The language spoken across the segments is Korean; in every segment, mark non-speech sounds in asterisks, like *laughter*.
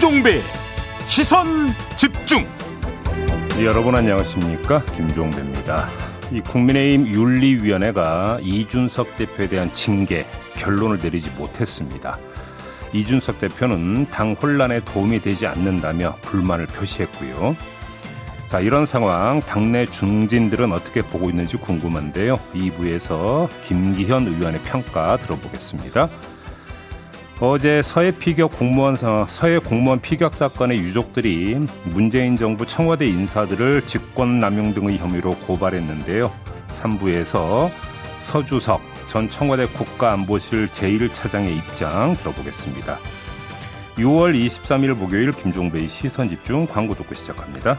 김종배. 시선 집중. 여러분 안녕하십니까? 김종배입니다. 이 국민의힘 윤리위원회가 이준석 대표에 대한 징계 결론을 내리지 못했습니다. 이준석 대표는 당 혼란에 도움이 되지 않는다며 불만을 표시했고요. 자, 이런 상황 당내 중진들은 어떻게 보고 있는지 궁금한데요. 2부에서 김기현 의원의 평가 들어보겠습니다. 어제 서해 피격 공무원 서해 공무원 피격 사건의 유족들이 문재인 정부 청와대 인사들을 직권 남용 등의 혐의로 고발했는데요. 3부에서 서주석 전 청와대 국가안보실 제1차장의 입장 들어보겠습니다. 6월 23일 목요일 김종배의 시선 집중 광고 듣고 시작합니다.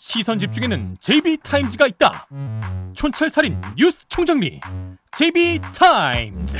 시선 집중에는 JB타임즈가 있다. 촌철살인 뉴스 총정리 JB타임즈.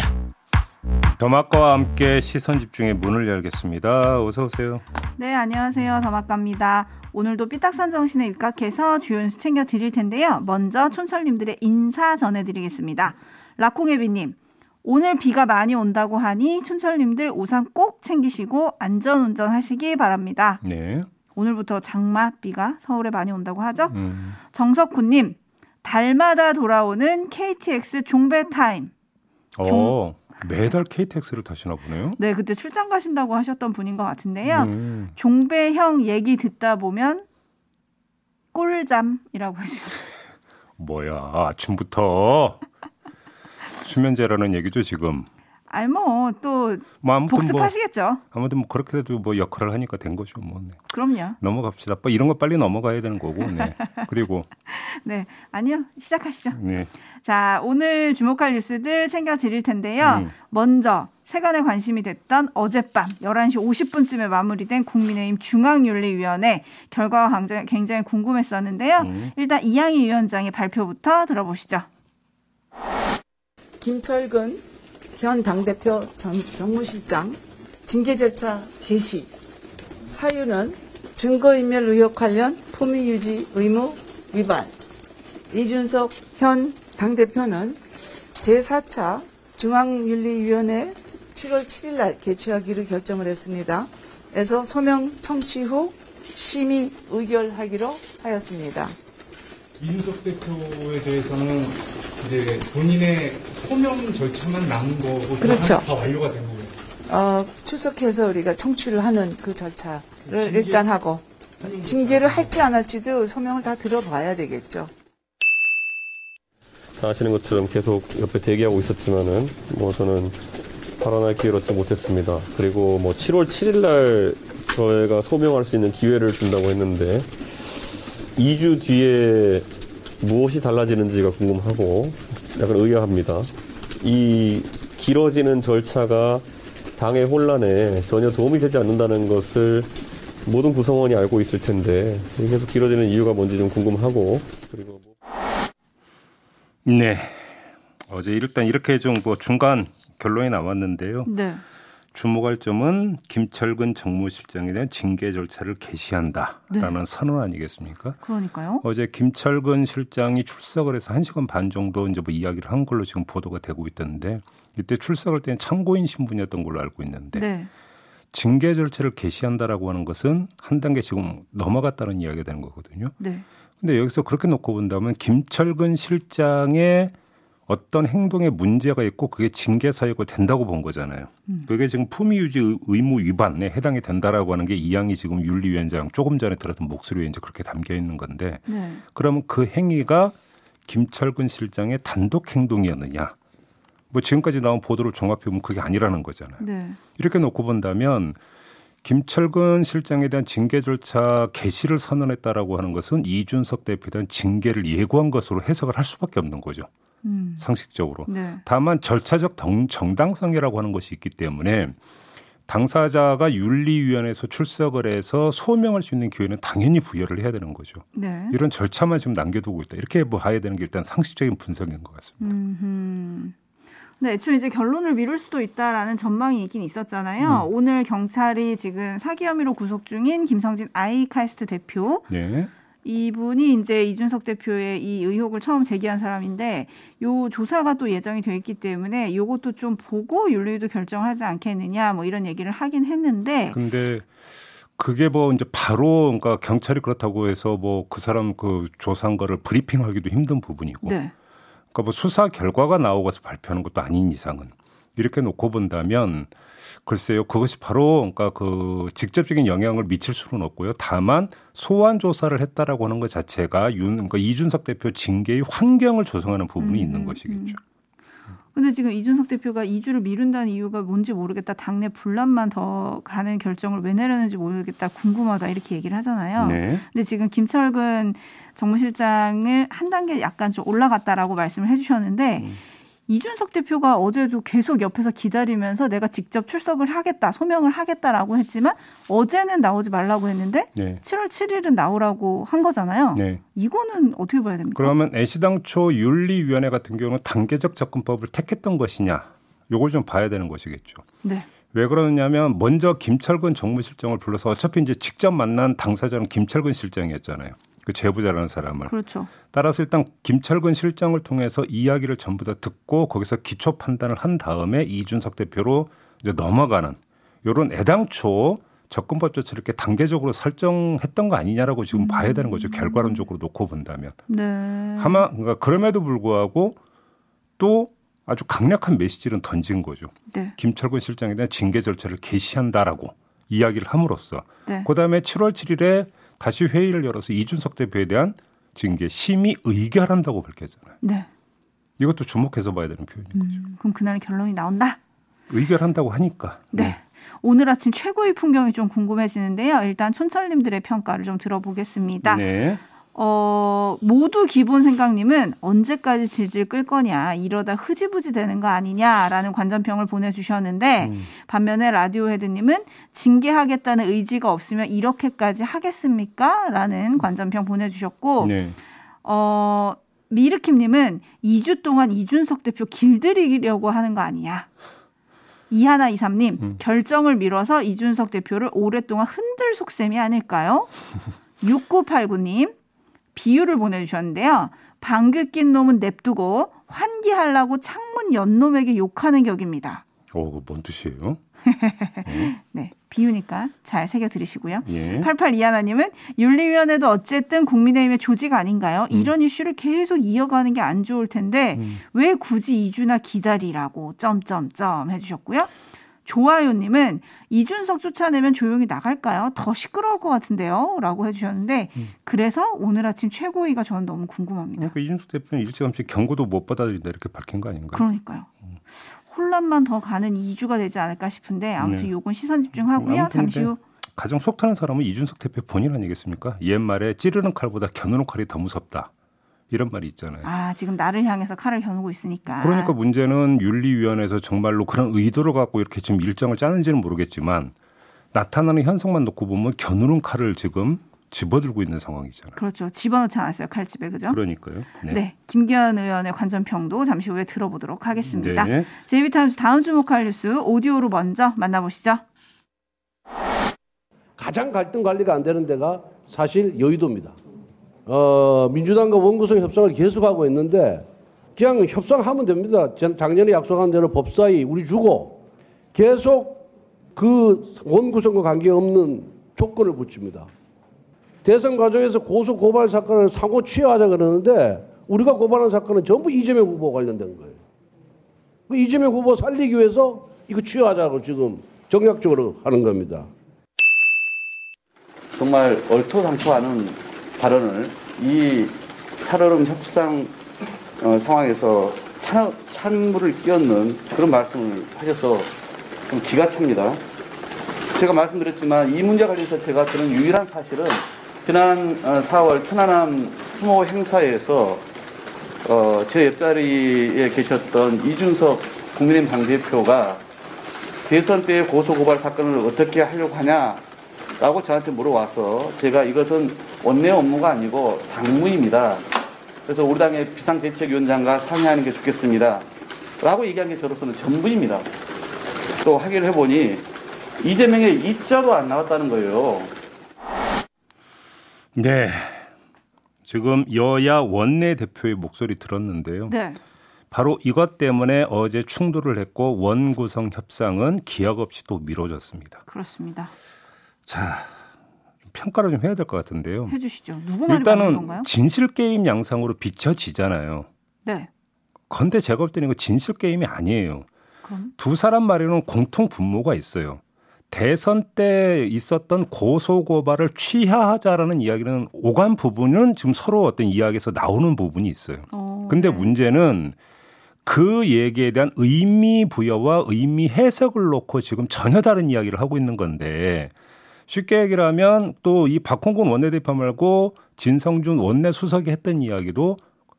더마과와 함께 시선 집중의 문을 열겠습니다. 어서 오세요. 네, 안녕하세요. 더마과입니다. 오늘도 삐딱선 정신에 입각해서 주요 뉴스 챙겨 드릴 텐데요. 먼저 촌철님들의 인사 전해드리겠습니다. 라콩에비님, 오늘 비가 많이 온다고 하니 촌철님들 우산 꼭 챙기시고 안전운전 하시기 바랍니다. 네. 오늘부터 장맛비가 서울에 많이 온다고 하죠. 음. 정석구님, 달마다 돌아오는 KTX 종배 타임. 어, 매달 KTX를 타시나 보네요. 네, 그때 출장 가신다고 하셨던 분인 것 같은데요. 음. 종배형 얘기 듣다 보면 꿀잠이라고 해주셨어요. 뭐야, 아침부터 수면제라는 얘기죠, 지금. 아니 뭐또 뭐 아무튼 복습하시겠죠. 뭐 아무튼 뭐 그렇게라도 뭐 역할을 하니까 된 거죠, 뭐. 네. 그럼요. 넘어갑시다. 뭐 이런 거 빨리 넘어가야 되는 거고. 네. *laughs* 그리고 네, 아니요. 시작하시죠. 네. 자, 오늘 주목할 뉴스들 챙겨 드릴 텐데요. 음. 먼저 세간의 관심이 됐던 어젯밤 11시 50분쯤에 마무리된 국민의힘 중앙윤리위원회 결과가 굉장히, 굉장히 궁금했었는데요. 음. 일단 이양희 위원장의 발표부터 들어보시죠. 김철근 현 당대표 전 정무실장 징계 절차 개시 사유는 증거인멸 의혹 관련 품위 유지 의무 위반 이준석 현 당대표는 제4차 중앙윤리위원회 7월 7일 날 개최하기로 결정을 했습니다. 에서 소명 청취 후 심의 의결하기로 하였습니다. 이준석 대표에 대해서는 이제 본인의 소명 절차만 남은 거고 그렇죠. 다 완료가 된 거고요. 어, 추석해서 우리가 청취를 하는 그 절차를 일단 하고 징계를 할지 안 할지도 소명을 다 들어봐야 되겠죠. 다 아시는 것처럼 계속 옆에 대기하고 있었지만은 뭐 저는 발언할 기회를 얻지 못했습니다. 그리고 뭐 7월 7일 날 저희가 소명할 수 있는 기회를 준다고 했는데 2주 뒤에 무엇이 달라지는지가 궁금하고 약간 의아합니다. 이 길어지는 절차가 당의 혼란에 전혀 도움이 되지 않는다는 것을 모든 구성원이 알고 있을 텐데 계속 길어지는 이유가 뭔지 좀 궁금하고 그리고 뭐 네. 어제 일단 이렇게 좀 뭐 중간 결론이 나왔는데요. 네. 주목할 점은 김철근 정무실장에 대한 징계 절차를 개시한다라는 네. 선언 아니겠습니까? 그러니까요. 어제 김철근 실장이 출석을 해서 1시간 반 정도 이제 뭐 이야기를 한 걸로 지금 보도가 되고 있던데 이때 출석할 때는 참고인 신분이었던 걸로 알고 있는데 네. 징계 절차를 개시한다라고 하는 것은 한 단계 지금 넘어갔다는 이야기가 되는 거거든요. 네. 근데 여기서 그렇게 놓고 본다면 김철근 실장의 어떤 행동에 문제가 있고 그게 징계 사유가 된다고 본 거잖아요. 그게 지금 품위 유지 의무 위반에 해당이 된다라고 하는 게 이양이 지금 윤리위원장 조금 전에 들었던 목소리에 이제 그렇게 담겨 있는 건데 네. 그러면 그 행위가 김철근 실장의 단독 행동이었느냐? 뭐 지금까지 나온 보도를 종합해 보면 그게 아니라는 거잖아요. 네. 이렇게 놓고 본다면 김철근 실장에 대한 징계 절차 개시를 선언했다라고 하는 것은 이준석 대표에 대한 징계를 예고한 것으로 해석을 할 수밖에 없는 거죠. 음. 상식적으로. 네. 다만 절차적 정- 정당성이라고 하는 것이 있기 때문에 당사자가 윤리위원회에서 출석을 해서 소명할 수 있는 기회는 당연히 부여를 해야 되는 거죠. 네. 이런 절차만 지금 남겨두고 있다. 이렇게 뭐 봐야 되는 게 일단 상식적인 분석인 것 같습니다. 음. 네, 애초에 이제 결론을 미룰 수도 있다라는 전망이 있긴 있었잖아요. 오늘 경찰이 지금 사기 혐의로 구속 중인 김성진 아이카이스트 대표 네. 이분이 이제 이준석 대표의 이 의혹을 처음 제기한 사람인데 요 조사가 또 예정이 돼 있기 때문에 요것도 좀 보고 윤리위도 결정하지 않겠느냐 뭐 이런 얘기를 하긴 했는데 근데 그게 뭐 이제 바로 그러니까 경찰이 그렇다고 해서 뭐 그 사람 그 조사한 거를 브리핑하기도 힘든 부분이고 네. 그러니까 뭐 수사 결과가 나오고 서 발표하는 것도 아닌 이상은 이렇게 놓고 본다면 글쎄요 그것이 바로 그러니까 그 직접적인 영향을 미칠 수는 없고요. 다만 소환 조사를 했다라고 하는 것 자체가 윤 그러니까 이준석 대표 징계의 환경을 조성하는 부분이 음, 있는 것이겠죠. 근데 지금 이준석 대표가 2주를 미룬다는 이유가 뭔지 모르겠다. 당내 분란만 더 가는 결정을 왜 내렸는지 모르겠다. 궁금하다. 이렇게 얘기를 하잖아요. 네. 근데 지금 김철근 정무실장을 한 단계 약간 좀 올라갔다라고 말씀을 해주셨는데 음. 이준석 대표가 어제도 계속 옆에서 기다리면서 내가 직접 출석을 하겠다, 소명을 하겠다라고 했지만 어제는 나오지 말라고 했는데 네. 7월 7일은 나오라고 한 거잖아요. 네. 이거는 어떻게 봐야 됩니까? 그러면 애시당초 윤리위원회 같은 경우는 단계적 접근법을 택했던 것이냐, 요걸 좀 봐야 되는 것이겠죠. 네. 왜 그러냐면 먼저 김철근 정무실장을 불러서 어차피 이제 직접 만난 당사자는 김철근 실장이었잖아요. 그 제보자라는 사람을. 그렇죠. 따라서 일단 김철근 실장을 통해서 이야기를 전부 다 듣고 거기서 기초 판단을 한 다음에 이준석 대표로 이제 넘어가는 요런 애당초 접근법 자체를 이렇게 단계적으로 설정했던 거 아니냐라고 지금 봐야 되는 거죠. 결과론적으로 놓고 본다면. 네. 아마 그러니까 그럼에도 불구하고 또 아주 강력한 메시지를 던진 거죠. 네. 김철근 실장에 대한 징계 절차를 개시한다라고 이야기를 함으로써 네. 그다음에 7월 7일에 다시 회의를 열어서 이준석 대표에 대한 징계 심의 의결한다고 밝혔잖아요. 네. 이것도 주목해서 봐야 되는 표현인 거죠. 음, 그럼 그날 결론이 나온다. 의결한다고 하니까. 네. 오늘 아침 최고의 풍경이 좀 궁금해지는데요. 일단 촌철님들의 평가를 좀 들어보겠습니다. 네. 어, 모두 기본 생각님은 언제까지 질질 끌 거냐, 이러다 흐지부지 되는 거 아니냐라는 관전평을 보내주셨는데, 음. 반면에 라디오 헤드님은 징계하겠다는 의지가 없으면 이렇게까지 하겠습니까? 라는 관전평 보내주셨고, 네. 어, 미르킴님은 2주 동안 이준석 대표 길들이려고 하는 거 아니냐. 이하나 이삼님 음. 결정을 미뤄서 이준석 대표를 오랫동안 흔들 속셈이 아닐까요? *laughs* 6989님 비유를 보내주셨는데요. 방귀 낀 놈은 냅두고 환기하려고 창문 연 놈에게 욕하는 격입니다. 어, 그뭔 뜻이에요? *laughs* 네, 비유니까 잘 새겨 들으시고요. 예. 88 이하나님은 윤리위원회도 어쨌든 국민의힘의 조직 아닌가요? 음. 이런 이슈를 계속 이어가는 게 안 좋을 텐데 왜 굳이 2주나 기다리라고 점점점 해주셨고요. 좋아요님은 이준석 쫓아내면 조용히 나갈까요? 더 시끄러울 것 같은데요? 라고 해주셨는데 음. 그래서 오늘 아침 최고위가 저는 너무 궁금합니다. 그러니까 이준석 대표는 일찌감치 경고도 못 받아들인다 이렇게 밝힌 거 아닌가요? 그러니까요. 혼란만 더 가는 2주가 되지 않을까 싶은데 아무튼 네. 요건 시선 집중하고요. 잠시 후 가장 속 타는 사람은 이준석 대표 본인 아니겠습니까? 옛말에 찌르는 칼보다 겨누는 칼이 더 무섭다. 이런 말이 있잖아요. 아 지금 나를 향해서 칼을 겨누고 있으니까. 그러니까 문제는 윤리위원회에서 정말로 그런 의도를 갖고 이렇게 지금 일정을 짜는지는 모르겠지만 나타나는 현상만 놓고 보면 겨누는 칼을 지금 집어들고 있는 상황이잖아요. 그렇죠. 집어넣지 않았어요 칼집에 그죠? 그러니까요. 네. 김기현 의원의 관전평도 잠시 후에 들어보도록 하겠습니다. 네. 제이비타임스 다음 주목할 뉴스 오디오로 먼저 만나보시죠. 가장 갈등 관리가 안 되는 데가 사실 여의도입니다. 어, 민주당과 원구성 협상을 계속하고 있는데 그냥 협상하면 됩니다. 전- 작년에 약속한 대로 법사위 우리 주고 계속 그 원구성과 관계없는 조건을 붙입니다. 대선 과정에서 고소 고발 사건을 상호 취하하자 그러는데 우리가 고발한 사건은 전부 이재명 후보 관련된 거예요. 그 이재명 후보 살리기 위해서 이거 취하자고 지금 정략적으로 하는 겁니다. 정말 얼토당토하는 발언을 이 살얼음 협상 어, 상황에서 찬, 찬물을 끼얹는 그런 말씀을 하셔서 좀 기가 찹니다. 제가 말씀드렸지만 이 문제 관련해서 제가 들은 유일한 사실은 지난 어, 4월 천안함 추모 행사에서 어, 제 옆자리에 계셨던 이준석 국민의힘 당대표가 대선 때 고소고발 사건을 어떻게 하려고 하냐라고 저한테 물어와서 제가 이것은 원내 업무가 아니고 당무입니다. 그래서 우리 당의 비상대책위원장과 상의하는 게 좋겠습니다. 라고 얘기한 게 저로서는 전부입니다. 또 확인을 해보니 이재명의 이자도 안 나왔다는 거예요. 네. 지금 여야 원내대표의 목소리 들었는데요. 네. 바로 이것 때문에 어제 충돌을 했고 원구성 협상은 기약 없이 또 미뤄졌습니다. 그렇습니다. 자, 평가를 좀 해야 될 것 같은데요. 해주시죠. 누구 일단은? 진실 게임 양상으로 비춰지잖아요. 네. 건데 제가 볼 때는 이거 진실 게임이 아니에요. 그럼 두 사람 말에는 공통 분모가 있어요. 대선 때 있었던 고소 고발을 취하하자라는 이야기는 오간 부분은 지금 서로 어떤 이야기에서 나오는 부분이 있어요. 어, 근데 네. 문제는 그 얘기에 대한 의미 부여와 의미 해석을 놓고 지금 전혀 다른 이야기를 하고 있는 건데 쉽게 얘기를 하면 또 이 박홍근 원내대표 말고 진성준 원내 수석이 했던 이야기도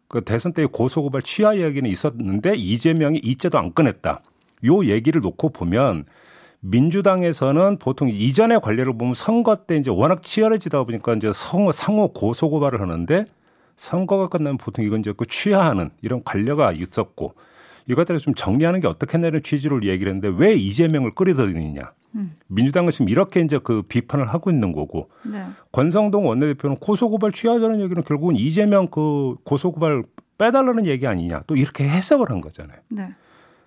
그 대선 때 고소고발 취하 이야기는 있었는데 이재명이 이제도 안 꺼냈다. 요 얘기를 놓고 보면 민주당에서는 보통 이전의 관례를 보면 선거 때 이제 워낙 치열해지다 보니까 이제 상호, 상호 고소고발을 하는데 선거가 끝나면 보통 이건 이제 그 취하하는 이런 관례가 있었고 이것들을 좀 정리하는 게 어떻겠냐는 취지로 얘기를 했는데 왜 이재명을 끌어들이느냐. 민주당은 지금 이렇게 이제 그 비판을 하고 있는 거고 네. 권성동 원내대표는 고소고발 취하자는 얘기는 결국은 이재명 그 고소고발 빼달라는 얘기 아니냐 또 이렇게 해석을 한 거잖아요. 네.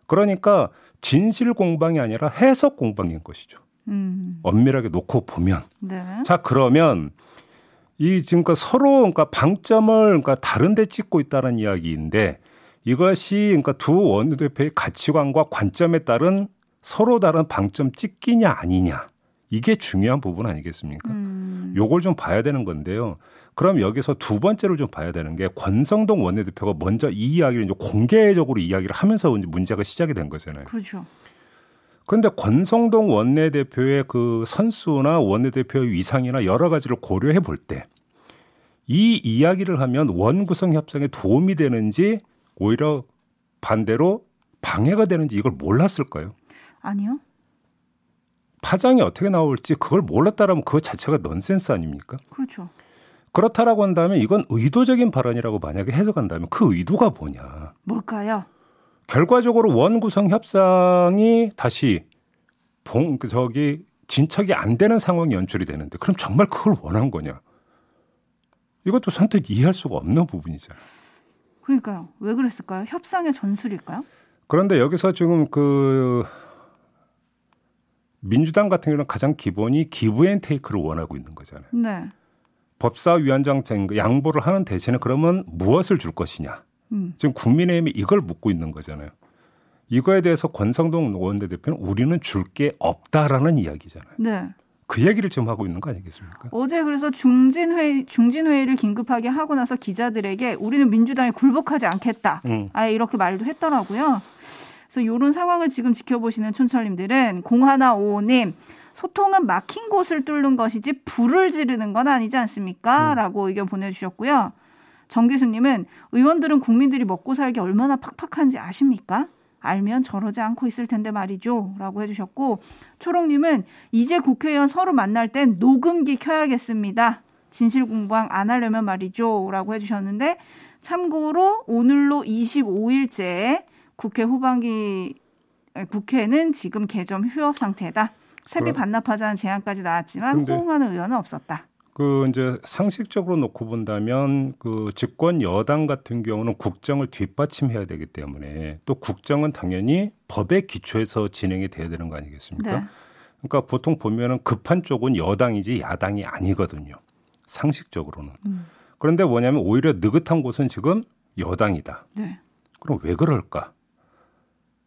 그러니까 진실 공방이 아니라 해석 공방인 것이죠. 음. 엄밀하게 놓고 보면. 네. 자, 그러면 이 지금 그 서로 그러니까 방점을 그러니까 다른 데 찍고 있다는 이야기인데 이것이 그러니까 두 원내대표의 가치관과 관점에 따른 서로 다른 방점 찍기냐 아니냐. 이게 중요한 부분 아니겠습니까? 음. 요걸 좀 봐야 되는 건데요. 그럼 여기서 두 번째로 좀 봐야 되는 게 권성동 원내대표가 먼저 이 이야기를 이제 공개적으로 이야기를 하면서 이제 문제가 시작이 된 거잖아요. 그렇죠. 그런데 권성동 원내대표의 그 선수나 원내대표의 위상이나 여러 가지를 고려해 볼 때 이 이야기를 하면 원구성 협상에 도움이 되는지 오히려 반대로 방해가 되는지 이걸 몰랐을까요? 아니요. 파장이 어떻게 나올지 그걸 몰랐다라면 그거 자체가 넌센스 아닙니까? 그렇죠. 그렇다라고 한다면 이건 의도적인 발언이라고 만약에 해석한다면 그 의도가 뭐냐? 뭘까요? 결과적으로 원구성 협상이 다시 봉그 저기 진척이 안 되는 상황이 연출이 되는데 그럼 정말 그걸 원한 거냐? 이것도 선뜻 이해할 수가 없는 부분이잖아요. 그러니까요. 왜 그랬을까요? 협상의 전술일까요? 그런데 여기서 지금 그 민주당 같은 경우는 가장 기본이 기브앤테이크를 원하고 있는 거잖아요. 네. 법사위원장 양보를 하는 대신에 그러면 무엇을 줄 것이냐? 음. 지금 국민의힘이 이걸 묻고 있는 거잖아요. 이거에 대해서 권성동 원내대표는 우리는 줄 게 없다라는 이야기잖아요. 네. 그 얘기를 지금 하고 있는 거 아니겠습니까? 어제 그래서 중진 회의 중진 회의를 긴급하게 하고 나서 기자들에게 우리는 민주당에 굴복하지 않겠다. 음. 아예 이렇게 말도 했더라고요. 그래서 이런 상황을 지금 지켜보시는 촌철님들은 공하나 오님 소통은 막힌 곳을 뚫는 것이지 불을 지르는 건 아니지 않습니까? 음. 라고 의견 보내주셨고요. 정 교수님은 의원들은 국민들이 먹고 살기 얼마나 팍팍한지 아십니까? 알면 저러지 않고 있을 텐데 말이죠. 라고 해주셨고, 초롱님은 이제 국회의원 서로 만날 땐 녹음기 켜야겠습니다. 진실 공방 안 하려면 말이죠. 라고 해주셨는데, 참고로 오늘로 25일째 국회 후반기, 국회는 지금 개점 휴업 상태다. 세비 그럼- 반납하자는 제안까지 나왔지만 호응하는 의원은 없었다. 그 이제 상식적으로 놓고 본다면 그 집권 여당 같은 경우는 국정을 뒷받침해야 되기 때문에 또 국정은 당연히 법의 기초에서 진행이 돼야 되는 거 아니겠습니까? 네. 그러니까 보통 보면은 급한 쪽은 여당이지 야당이 아니거든요. 상식적으로는. 음. 그런데 뭐냐면 오히려 느긋한 곳은 지금 여당이다. 네. 그럼 왜 그럴까?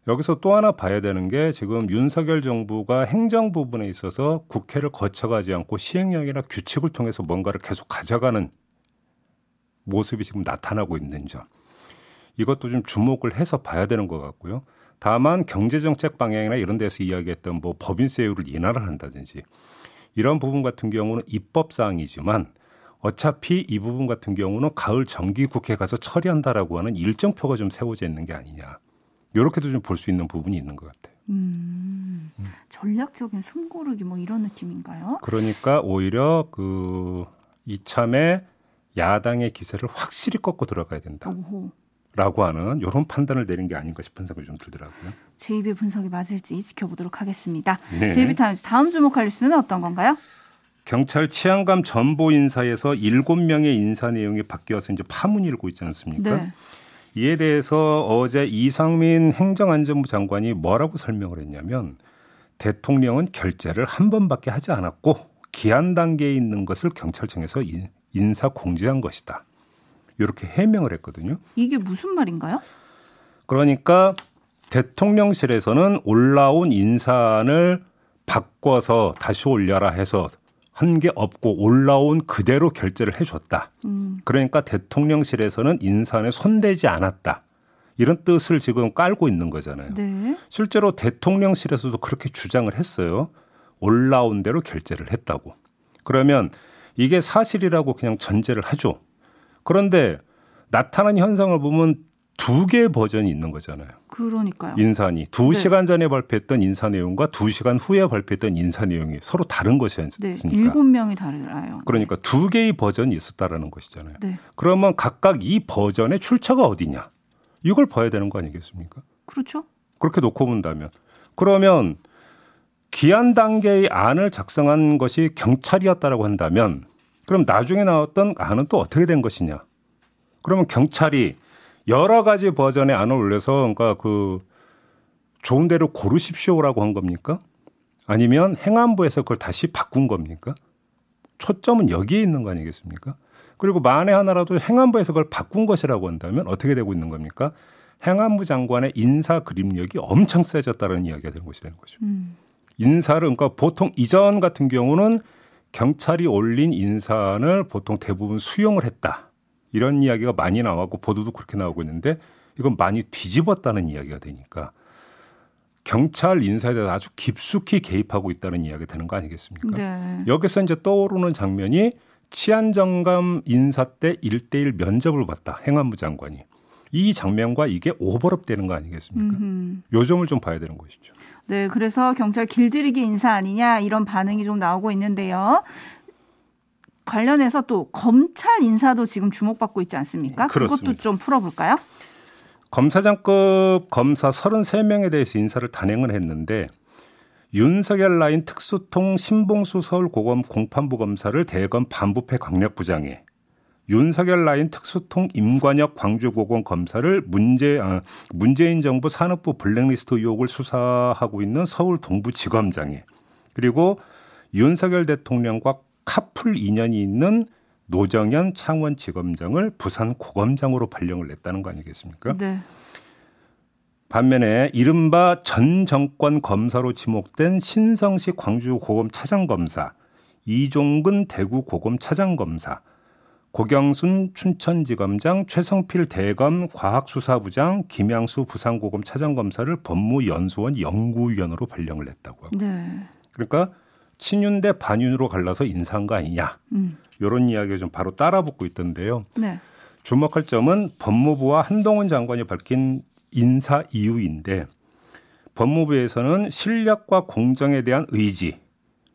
여기서 또 하나 봐야 되는 게 지금 윤석열 정부가 행정 부분에 있어서 국회를 거쳐가지 않고 시행령이나 규칙을 통해서 뭔가를 계속 가져가는 모습이 지금 나타나고 있는 점. 이것도 좀 주목을 해서 봐야 되는 것 같고요. 다만 경제정책 방향이나 이런 데서 이야기했던 뭐 법인세율을 인하를 한다든지 이런 부분 같은 경우는 입법 사항이지만 어차피 이 부분 같은 경우는 가을 정기국회 가서 처리한다라고 하는 일정표가 좀 세워져 있는 게 아니냐. 이렇게도 좀 볼 수 있는 부분이 있는 것 같아요. 음, 전략적인 숨고르기 뭐 이런 느낌인가요? 그러니까 오히려 그 이참에 야당의 기세를 확실히 꺾고 들어가야 된다. 오호. 라고 하는 이런 판단을 내린 게 아닌가 싶은 생각이 좀 들더라고요. 제 입의 분석이 맞을지 지켜보도록 하겠습니다. 네. JB Times 다음 주목할 뉴스는 어떤 건가요? 경찰 치안감 전보 인사에서 일곱 명의 인사 내용이 바뀌어서 이제 파문이 일고 있지 않습니까? 네. 이에 대해서 어제 이상민 행정안전부 장관이 뭐라고 설명을 했냐면 대통령은 결재를 한 번밖에 하지 않았고 기안 단계에 있는 것을 경찰청에서 인- 인사 공지한 것이다. 이렇게 해명을 했거든요. 이게 무슨 말인가요? 그러니까 대통령실에서는 올라온 인사안을 바꿔서 다시 올려라 해서 한 게 없고 올라온 그대로 결재를 해줬다. 음, 그러니까 대통령실에서는 인사안에 손대지 않았다. 이런 뜻을 지금 깔고 있는 거잖아요. 네. 실제로 대통령실에서도 그렇게 주장을 했어요. 올라온 대로 결재를 했다고. 그러면 이게 사실이라고 그냥 전제를 하죠. 그런데 나타난 현상을 보면 두 개의 버전이 있는 거잖아요. 그러니까요. 인사안이 두 네. 시간 전에 발표했던 인사 내용과 두 시간 후에 발표했던 인사 내용이 서로 다른 것이 네, 아니겠습니까? 일곱 명이 달라요. 그러니까 두 개의 버전이 있었다라는 것이잖아요. 네, 그러면 각각 이 버전의 출처가 어디냐? 이걸 봐야 되는 거 아니겠습니까? 그렇죠. 그렇게 놓고 본다면 그러면 기한 단계의 안을 작성한 것이 경찰이었다라고 한다면 그럼 나중에 나왔던 안은 또 어떻게 된 것이냐? 그러면 경찰이 여러 가지 버전의 안을 올려서 그러니까 그 좋은 대로 고르십시오라고 한 겁니까? 아니면 행안부에서 그걸 다시 바꾼 겁니까? 초점은 여기에 있는 거 아니겠습니까? 그리고 만에 하나라도 행안부에서 그걸 바꾼 것이라고 한다면 어떻게 되고 있는 겁니까? 행안부 장관의 인사 그림력이 엄청 세졌다는 이야기가 되는 것이 되는 거죠. 음, 인사를 그러니까 보통 이전 같은 경우는 경찰이 올린 인사안을 보통 대부분 수용을 했다. 이런 이야기가 많이 나왔고 보도도 그렇게 나오고 있는데 이건 많이 뒤집었다는 이야기가 되니까 경찰 인사에 대해서 아주 깊숙이 개입하고 있다는 이야기가 되는 거 아니겠습니까? 네. 여기서 이제 떠오르는 장면이 치안정감 인사 때 1대1 면접을 받다. 행안부 장관이. 이 장면과 이게 오버랩 되는 거 아니겠습니까? 음흠. 요 점을 좀 봐야 되는 것이죠. 네, 그래서 경찰 길들이기 인사 아니냐 이런 반응이 좀 나오고 있는데요. 관련해서 또 검찰 인사도 지금 주목받고 있지 않습니까? 그것도 그렇습니다. 좀 풀어볼까요? 검사장급 검사 33명에 대해서 인사를 단행을 했는데 윤석열 라인 특수통 신봉수 서울고검 공판부 검사를 대검 반부패 강력부장에 윤석열 라인 특수통 임관혁 광주고검 검사를 문재 아, 문재인 정부 산업부 블랙리스트 의혹을 수사하고 있는 서울 동부지검장에 그리고 윤석열 대통령과 카풀 인연이 있는 노정현 창원지검장을 부산 고검장으로 발령을 냈다는 거 아니겠습니까? 네. 반면에 이른바 전 정권 검사로 지목된 신성식 광주 고검 차장검사, 이종근 대구 고검 차장검사, 고경순 춘천지검장, 최성필 대검 과학수사부장, 김양수 부산고검 차장검사를 법무연수원 연구위원으로 발령을 냈다고 하고. 네. 그러니까 친윤 대 반윤으로 갈라서 인사한 거 아니냐. 음. 이런 이야기가 좀 바로 따라붙고 있던데요. 네. 주목할 점은 법무부와 한동훈 장관이 밝힌 인사 이유인데 법무부에서는 실력과 공정에 대한 의지,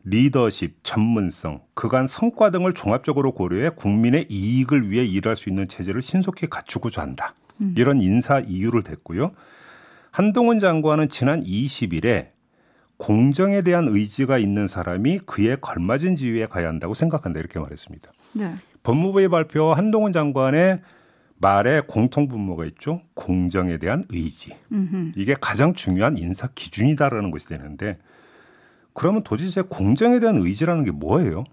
리더십, 전문성, 그간 성과 등을 종합적으로 고려해 국민의 이익을 위해 일할 수 있는 체제를 신속히 갖추고자 한다. 이런 인사 이유를 댔고요. 한동훈 장관은 지난 20일에 공정에 대한 의지가 있는 사람이 그에 걸맞은 지위에 가야 한다고 생각한다 이렇게 말했습니다. 네. 법무부의 발표 한동훈 장관의 말에 공통 분모가 있죠. 공정에 대한 의지. 음흠. 이게 가장 중요한 인사 기준이다라는 것이 되는데 그러면 도대체 공정에 대한 의지라는 게 뭐예요?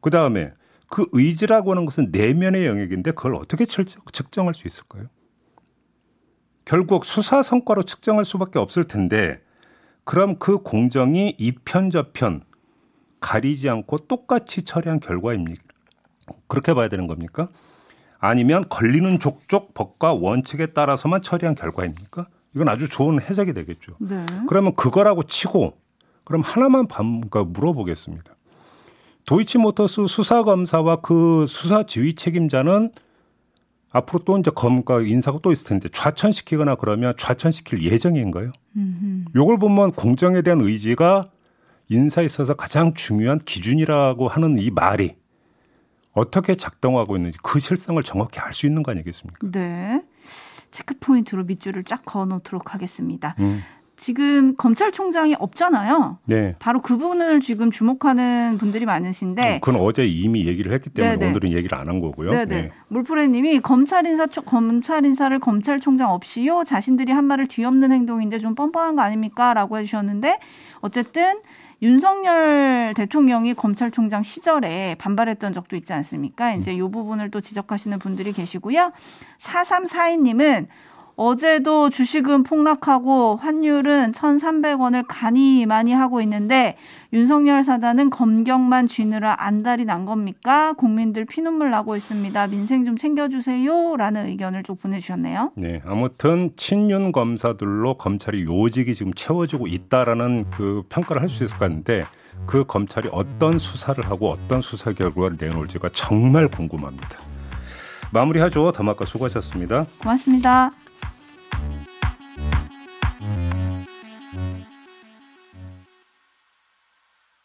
그 다음에 그 의지라고 하는 것은 내면의 영역인데 그걸 어떻게 측- 측정할 수 있을까요? 결국 수사 성과로 측정할 수밖에 없을 텐데 그럼 그 공정이 이편 저편 가리지 않고 똑같이 처리한 결과입니까? 그렇게 봐야 되는 겁니까? 아니면 걸리는 족족 법과 원칙에 따라서만 처리한 결과입니까? 이건 아주 좋은 해석이 되겠죠. 네. 그러면 그거라고 치고 그럼 하나만 밤, 그러니까 물어보겠습니다. 도이치모터스 수사 검사와 그 수사 지휘 책임자는 앞으로 또 이제 검과 인사가 또 있을 텐데 좌천시키거나 그러면 좌천시킬 예정인가요? 음흠. 요걸 보면 공정에 대한 의지가 인사에 있어서 가장 중요한 기준이라고 하는 이 말이 어떻게 작동하고 있는지 그 실상을 정확히 알 수 있는 거 아니겠습니까? 네. 체크 포인트로 밑줄을 쫙 그어 놓도록 하겠습니다. 음. 지금 검찰총장이 없잖아요. 네. 바로 그 부분을 지금 주목하는 분들이 많으신데 그건 어제 이미 얘기를 했기 때문에 네네. 오늘은 얘기를 안 한 거고요. 네네. 네. 물프레님이 검찰 인사 초- 검찰 인사를 검찰총장 없이요 자신들이 한 말을 뒤엎는 행동인데 좀 뻔뻔한 거 아닙니까?라고 해주셨는데 어쨌든 윤석열 대통령이 검찰총장 시절에 반발했던 적도 있지 않습니까? 이제 이 부분을 또 지적하시는 분들이 계시고요. 4342님은 어제도 주식은 폭락하고 환율은 1,300원을 간이 많이 하고 있는데 윤석열 사단은 검경만 쥐느라 안달이 난 겁니까? 국민들 피눈물 나고 있습니다. 민생 좀 챙겨주세요. 라는 의견을 좀 보내주셨네요. 네, 아무튼 친윤 검사들로 검찰이 요직이 지금 채워지고 있다라는 그 평가를 할 수 있을 것 같은데 그 검찰이 어떤 수사를 하고 어떤 수사 결과를 내놓을지가 정말 궁금합니다. 마무리하죠. 더마카 수고하셨습니다. 고맙습니다.